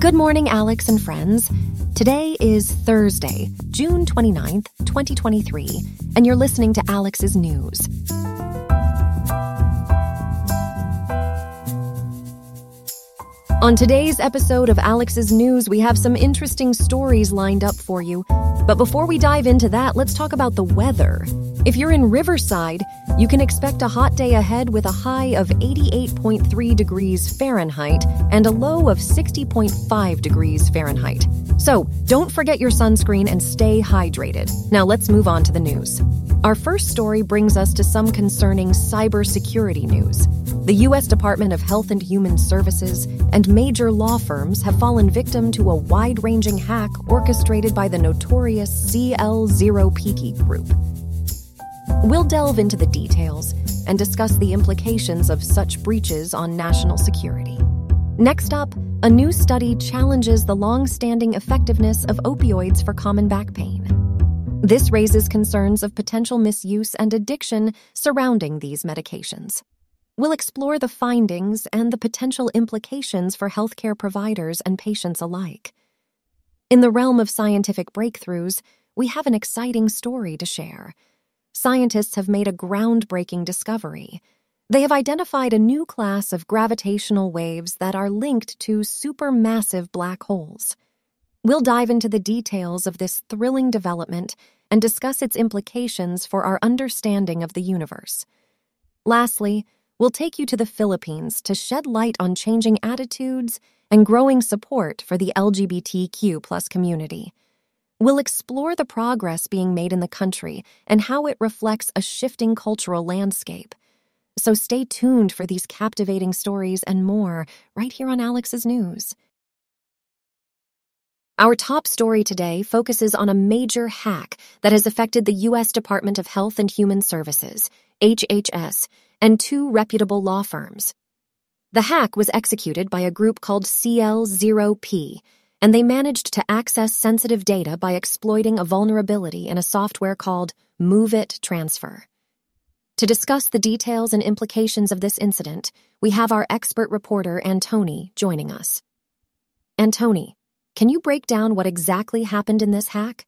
Good morning, Alex and friends. Today is Thursday, June 29th, 2023, and you're listening to Alex's News. On today's episode of Alex's News, we have some interesting stories lined up for you. But before we dive into that, let's talk about the weather. If you're in Riverside, you can expect a hot day ahead with a high of 88.3 degrees Fahrenheit and a low of 60.5 degrees Fahrenheit. So don't forget your sunscreen and stay hydrated. Now let's move on to the news. Our first story brings us to some concerning cybersecurity news. The U.S. Department of Health and Human Services and major law firms have fallen victim to a wide ranging hack orchestrated by the notorious CL0P group. We'll delve into the details and discuss the implications of such breaches on national security. Next up, a new study challenges the long standing effectiveness of opioids for common back pain. This raises concerns of potential misuse and addiction surrounding these medications. We'll explore the findings and the potential implications for healthcare providers and patients alike. In the realm of scientific breakthroughs, we have an exciting story to share. Scientists have made a groundbreaking discovery. They have identified a new class of gravitational waves that are linked to supermassive black holes. We'll dive into the details of this thrilling development and discuss its implications for our understanding of the universe. Lastly, we'll take you to the Philippines to shed light on changing attitudes and growing support for the LGBTQ community. We'll explore the progress being made in the country and how it reflects a shifting cultural landscape. So stay tuned for these captivating stories and more right here on Alex's News. Our top story today focuses on a major hack that has affected the U.S. Department of Health and Human Services, HHS, and two reputable law firms. The hack was executed by a group called CL0P, and they managed to access sensitive data by exploiting a vulnerability in a software called MOVEit Transfer. To discuss the details and implications of this incident, we have our expert reporter, Antony, joining us. Antony, can you break down what exactly happened in this hack?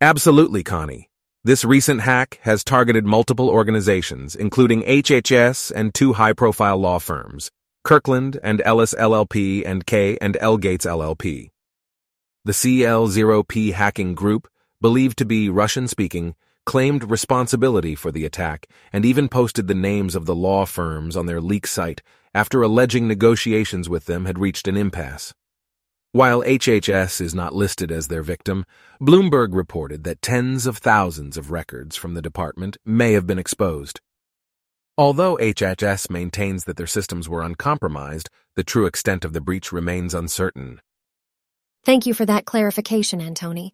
Absolutely, Connie. This recent hack has targeted multiple organizations, including HHS and two high-profile law firms, Kirkland and Ellis LLP and K and L Gates LLP. The CL0P hacking group, believed to be Russian-speaking, claimed responsibility for the attack and even posted the names of the law firms on their leak site after alleging negotiations with them had reached an impasse. While HHS is not listed as their victim, Bloomberg reported that tens of thousands of records from the department may have been exposed. Although HHS maintains that their systems were uncompromised, the true extent of the breach remains uncertain. Thank you for that clarification, Antony.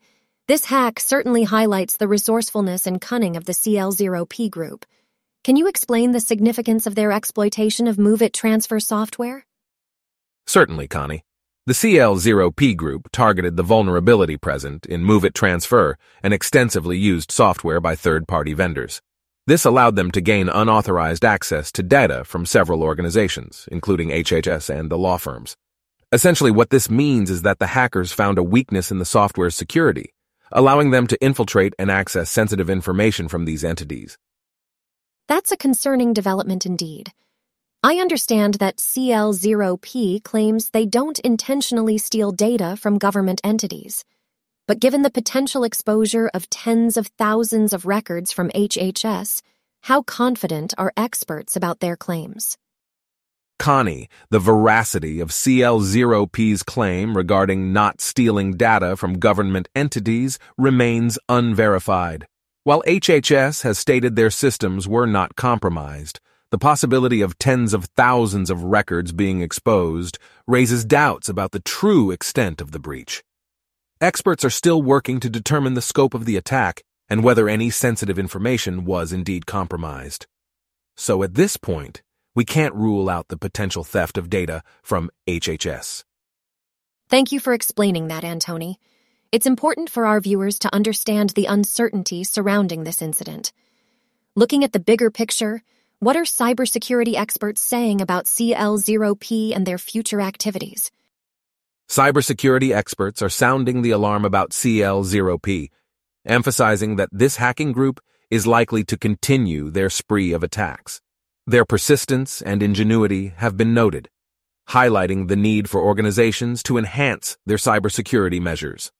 This hack certainly highlights the resourcefulness and cunning of the CL0P group. Can you explain the significance of their exploitation of MOVEit transfer software? Certainly, Connie. The CL0P group targeted the vulnerability present in MOVEit Transfer, an extensively used software by third-party vendors. This allowed them to gain unauthorized access to data from several organizations, including HHS and the law firms. Essentially, what this means is that the hackers found a weakness in the software's security, allowing them to infiltrate and access sensitive information from these entities. That's a concerning development indeed. I understand that CL0P claims they don't intentionally steal data from government entities. But given the potential exposure of tens of thousands of records from HHS, how confident are experts about their claims? Connie, the veracity of CL0P's claim regarding not stealing data from government entities remains unverified. While HHS has stated their systems were not compromised, the possibility of tens of thousands of records being exposed raises doubts about the true extent of the breach. Experts are still working to determine the scope of the attack and whether any sensitive information was indeed compromised. So at this point, we can't rule out the potential theft of data from HHS. Thank you for explaining that, Antony. It's important for our viewers to understand the uncertainty surrounding this incident. Looking at the bigger picture, what are cybersecurity experts saying about CL0P and their future activities? Cybersecurity experts are sounding the alarm about CL0P, emphasizing that this hacking group is likely to continue their spree of attacks. Their persistence and ingenuity have been noted, highlighting the need for organizations to enhance their cybersecurity measures.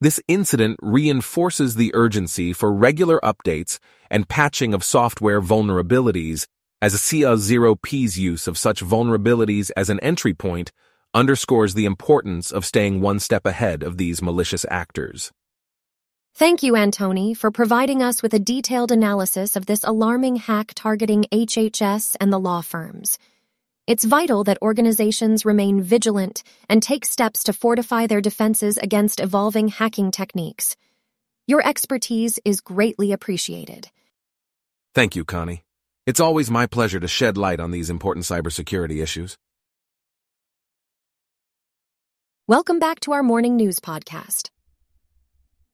This incident reinforces the urgency for regular updates and patching of software vulnerabilities as CL0P's use of such vulnerabilities as an entry point underscores the importance of staying one step ahead of these malicious actors. Thank you, Antony, for providing us with a detailed analysis of this alarming hack targeting HHS and the law firms. It's vital that organizations remain vigilant and take steps to fortify their defenses against evolving hacking techniques. Your expertise is greatly appreciated. Thank you, Connie. It's always my pleasure to shed light on these important cybersecurity issues. Welcome back to our morning news podcast.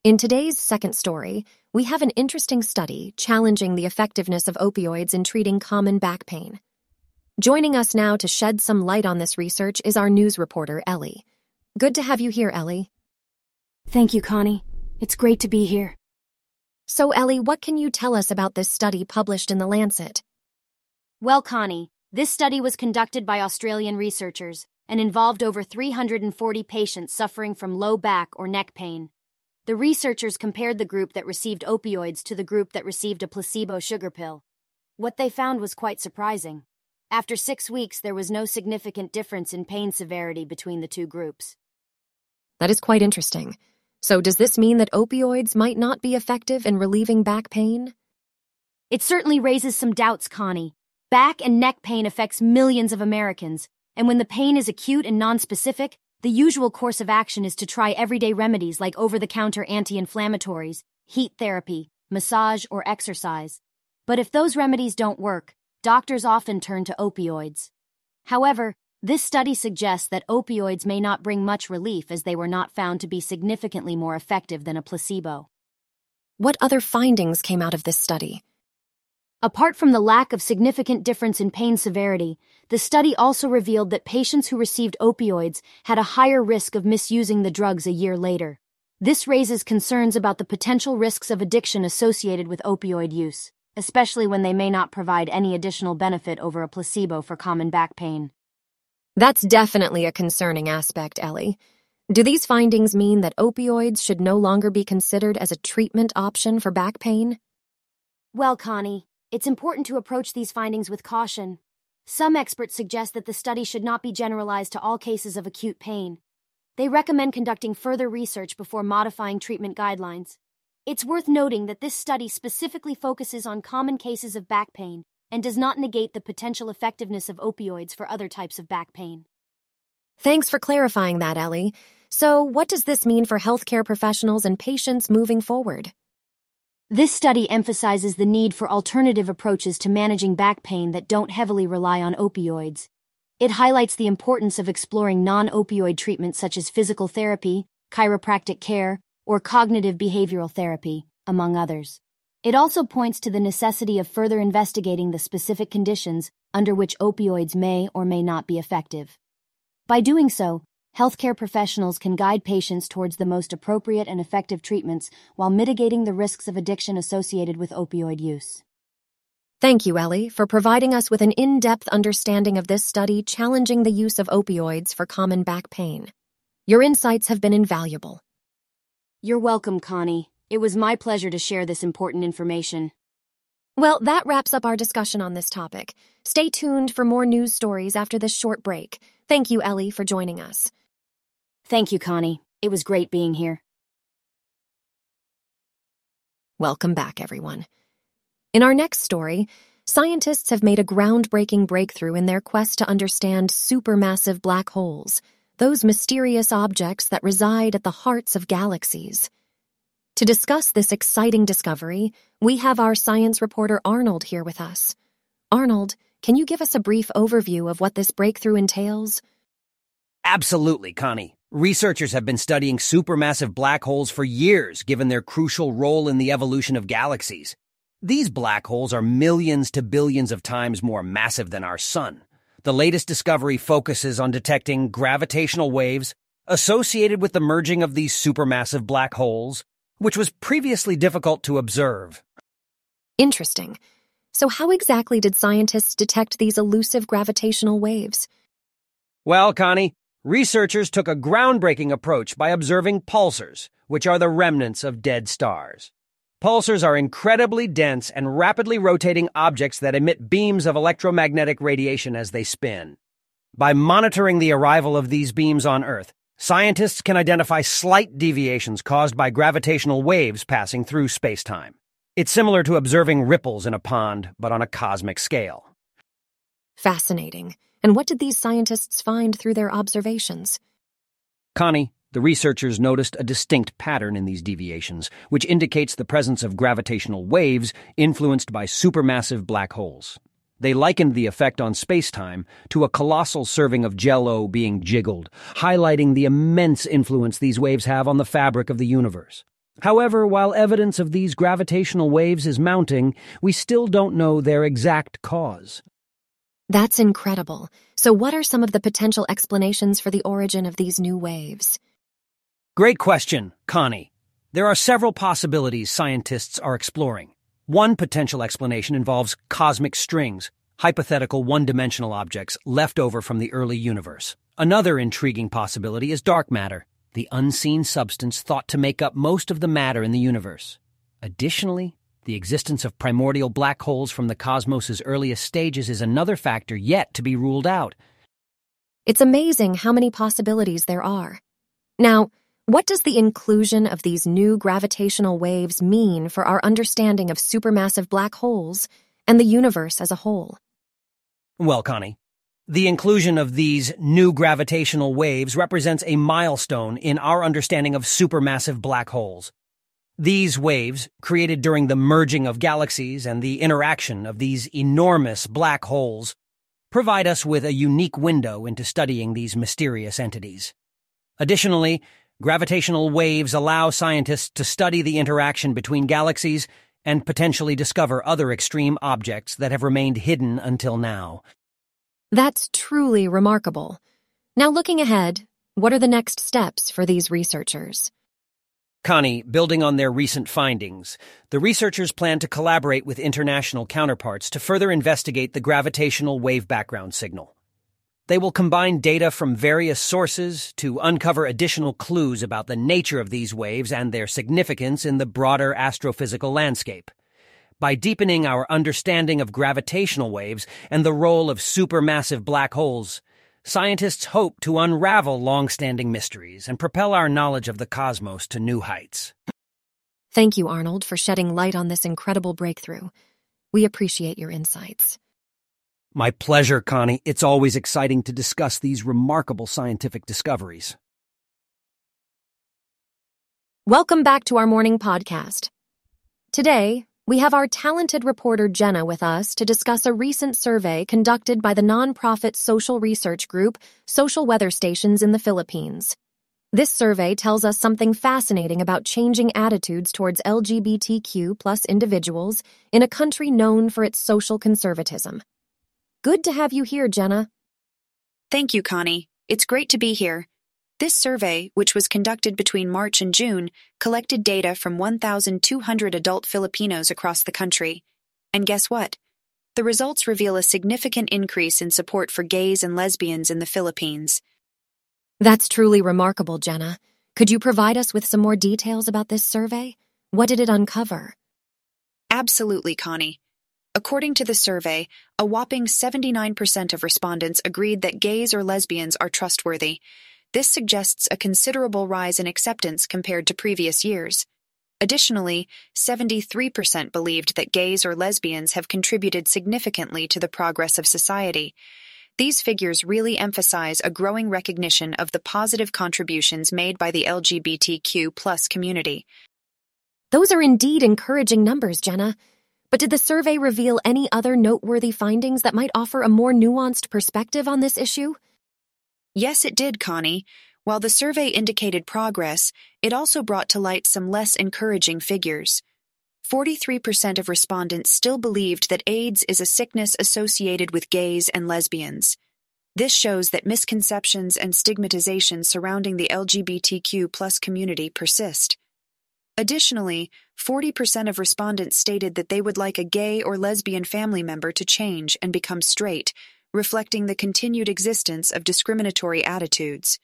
In today's second story, we have an interesting study challenging the effectiveness of opioids in treating common back pain. Joining us now to shed some light on this research is our news reporter, Ellie. Good to have you here, Ellie. Thank you, Connie. It's great to be here. So, Ellie, what can you tell us about this study published in The Lancet? Well, Connie, this study was conducted by Australian researchers and involved over 340 patients suffering from low back or neck pain. The researchers compared the group that received opioids to the group that received a placebo sugar pill. What they found was quite surprising. After six weeks, there was no significant difference in pain severity between the two groups. That is quite interesting. So, does this mean that opioids might not be effective in relieving back pain? It certainly raises some doubts, Connie. Back and neck pain affects millions of Americans, and when the pain is acute and nonspecific, the usual course of action is to try everyday remedies like over the counter anti inflammatories, heat therapy, massage, or exercise. But if those remedies don't work, doctors often turn to opioids. However, this study suggests that opioids may not bring much relief as they were not found to be significantly more effective than a placebo. What other findings came out of this study? Apart from the lack of significant difference in pain severity, the study also revealed that patients who received opioids had a higher risk of misusing the drugs a year later. This raises concerns about the potential risks of addiction associated with opioid use, especially when they may not provide any additional benefit over a placebo for common back pain. That's definitely a concerning aspect, Ellie. Do these findings mean that opioids should no longer be considered as a treatment option for back pain? Well, Connie, it's important to approach these findings with caution. Some experts suggest that the study should not be generalized to all cases of acute pain. They recommend conducting further research before modifying treatment guidelines. It's worth noting that this study specifically focuses on common cases of back pain and does not negate the potential effectiveness of opioids for other types of back pain. Thanks for clarifying that, Ellie. So, what does this mean for healthcare professionals and patients moving forward? This study emphasizes the need for alternative approaches to managing back pain that don't heavily rely on opioids. It highlights the importance of exploring non opioid treatments such as physical therapy, chiropractic care, or cognitive behavioral therapy, among others. It also points to the necessity of further investigating the specific conditions under which opioids may or may not be effective. By doing so, healthcare professionals can guide patients towards the most appropriate and effective treatments while mitigating the risks of addiction associated with opioid use. Thank you, Ellie, for providing us with an in depth understanding of this study challenging the use of opioids for common back pain. Your insights have been invaluable. You're welcome, Connie. It was my pleasure to share this important information. Well, that wraps up our discussion on this topic. Stay tuned for more news stories after this short break. Thank you, Ellie, for joining us. Thank you, Connie. It was great being here. Welcome back, everyone. In our next story, scientists have made a groundbreaking breakthrough in their quest to understand supermassive black holes, those mysterious objects that reside at the hearts of galaxies. To discuss this exciting discovery, we have our science reporter Arnold here with us. Arnold, can you give us a brief overview of what this breakthrough entails? Absolutely, Connie. Researchers have been studying supermassive black holes for years, given their crucial role in the evolution of galaxies. These black holes are millions to billions of times more massive than our Sun. The latest discovery focuses on detecting gravitational waves, associated with the merging of these supermassive black holes, which was previously difficult to observe. Interesting. So, how exactly did scientists detect these elusive gravitational waves? Well, Connie, researchers took a groundbreaking approach by observing pulsars, which are the remnants of dead stars. Pulsars are incredibly dense and rapidly rotating objects that emit beams of electromagnetic radiation as they spin. By monitoring the arrival of these beams on Earth, scientists can identify slight deviations caused by gravitational waves passing through spacetime. It's similar to observing ripples in a pond, but on a cosmic scale. Fascinating. And what did these scientists find through their observations? Connie, the researchers noticed a distinct pattern in these deviations, which indicates the presence of gravitational waves influenced by supermassive black holes. They likened the effect on spacetime to a colossal serving of jello being jiggled, highlighting the immense influence these waves have on the fabric of the universe. However, while evidence of these gravitational waves is mounting, we still don't know their exact cause. That's incredible. So, what are some of the potential explanations for the origin of these new waves? Great question, Connie. There are several possibilities scientists are exploring. One potential explanation involves cosmic strings, hypothetical one dimensional objects left over from the early universe. Another intriguing possibility is dark matter, the unseen substance thought to make up most of the matter in the universe. Additionally, the existence of primordial black holes from the cosmos's earliest stages is another factor yet to be ruled out. It's amazing how many possibilities there are. Now, what does the inclusion of these new gravitational waves mean for our understanding of supermassive black holes and the universe as a whole? Well, Connie, the inclusion of these new gravitational waves represents a milestone in our understanding of supermassive black holes. These waves, created during the merging of galaxies and the interaction of these enormous black holes, provide us with a unique window into studying these mysterious entities. Additionally, Gravitational waves allow scientists to study the interaction between galaxies and potentially discover other extreme objects that have remained hidden until now. That's truly remarkable. Now, looking ahead, what are the next steps for these researchers? Connie, building on their recent findings, the researchers plan to collaborate with international counterparts to further investigate the gravitational wave background signal. They will combine data from various sources to uncover additional clues about the nature of these waves and their significance in the broader astrophysical landscape. By deepening our understanding of gravitational waves and the role of supermassive black holes, scientists hope to unravel long-standing mysteries and propel our knowledge of the cosmos to new heights. Thank you, Arnold, for shedding light on this incredible breakthrough. We appreciate your insights. My pleasure, Connie. It's always exciting to discuss these remarkable scientific discoveries. Welcome back to our morning podcast. Today, we have our talented reporter Jenna with us to discuss a recent survey conducted by the nonprofit social research group Social Weather Stations in the Philippines. This survey tells us something fascinating about changing attitudes towards LGBTQ plus individuals in a country known for its social conservatism. Good to have you here, Jenna. Thank you, Connie. It's great to be here. This survey, which was conducted between March and June, collected data from 1,200 adult Filipinos across the country. And guess what? The results reveal a significant increase in support for gays and lesbians in the Philippines. That's truly remarkable, Jenna. Could you provide us with some more details about this survey? What did it uncover? Absolutely, Connie. According to the survey, a whopping 79% of respondents agreed that gays or lesbians are trustworthy. This suggests a considerable rise in acceptance compared to previous years. Additionally, 73% believed that gays or lesbians have contributed significantly to the progress of society. These figures really emphasize a growing recognition of the positive contributions made by the LGBTQ plus community. Those are indeed encouraging numbers, Jenna. But did the survey reveal any other noteworthy findings that might offer a more nuanced perspective on this issue? Yes, it did, Connie. While the survey indicated progress, it also brought to light some less encouraging figures. 43% of respondents still believed that AIDS is a sickness associated with gays and lesbians. This shows that misconceptions and stigmatization surrounding the LGBTQ plus community persist. Additionally, 40% of respondents stated that they would like a gay or lesbian family member to change and become straight, reflecting the continued existence of discriminatory attitudes.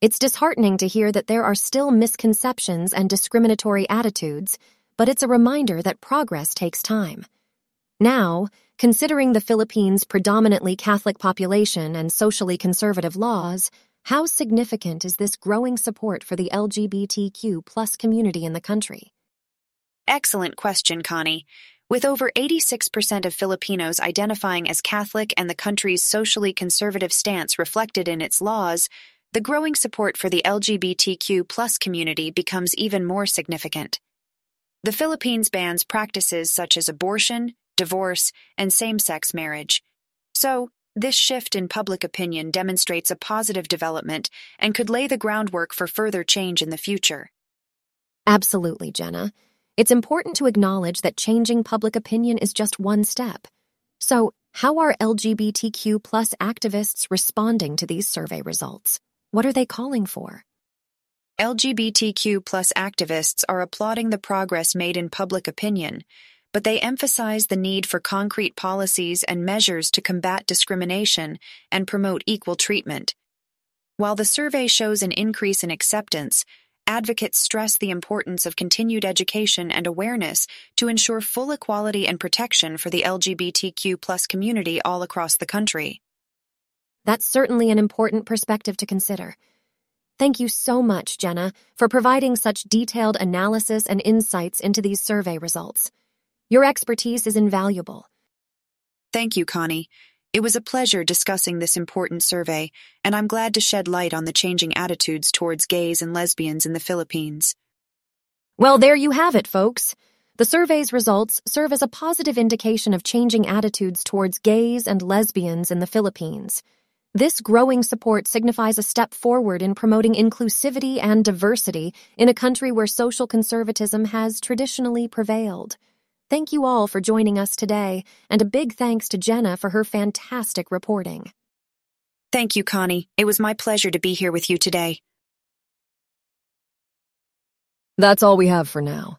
It's disheartening to hear that there are still misconceptions and discriminatory attitudes, but it's a reminder that progress takes time. Now, considering the Philippines' predominantly Catholic population and socially conservative laws, how significant is this growing support for the LGBTQ plus community in the country? Excellent question, Connie. With over 86% of Filipinos identifying as Catholic and the country's socially conservative stance reflected in its laws, the growing support for the LGBTQ community becomes even more significant. The Philippines bans practices such as abortion, divorce, and same sex marriage. So, this shift in public opinion demonstrates a positive development and could lay the groundwork for further change in the future. Absolutely, Jenna. It's important to acknowledge that changing public opinion is just one step. So, how are LGBTQ plus activists responding to these survey results? What are they calling for? LGBTQ plus activists are applauding the progress made in public opinion but they emphasize the need for concrete policies and measures to combat discrimination and promote equal treatment. While the survey shows an increase in acceptance, advocates stress the importance of continued education and awareness to ensure full equality and protection for the LGBTQ plus community all across the country. That's certainly an important perspective to consider. Thank you so much, Jenna, for providing such detailed analysis and insights into these survey results. Your expertise is invaluable. Thank you, Connie. It was a pleasure discussing this important survey, and I'm glad to shed light on the changing attitudes towards gays and lesbians in the Philippines. Well, there you have it, folks. The survey's results serve as a positive indication of changing attitudes towards gays and lesbians in the Philippines. This growing support signifies a step forward in promoting inclusivity and diversity in a country where social conservatism has traditionally prevailed. Thank you all for joining us today, and a big thanks to Jenna for her fantastic reporting. Thank you, Connie. It was my pleasure to be here with you today. That's all we have for now.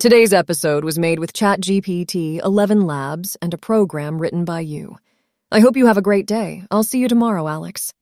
Today's episode was made with ChatGPT ElevenLabs and a program written by you. I hope you have a great day. I'll see you tomorrow, Alex.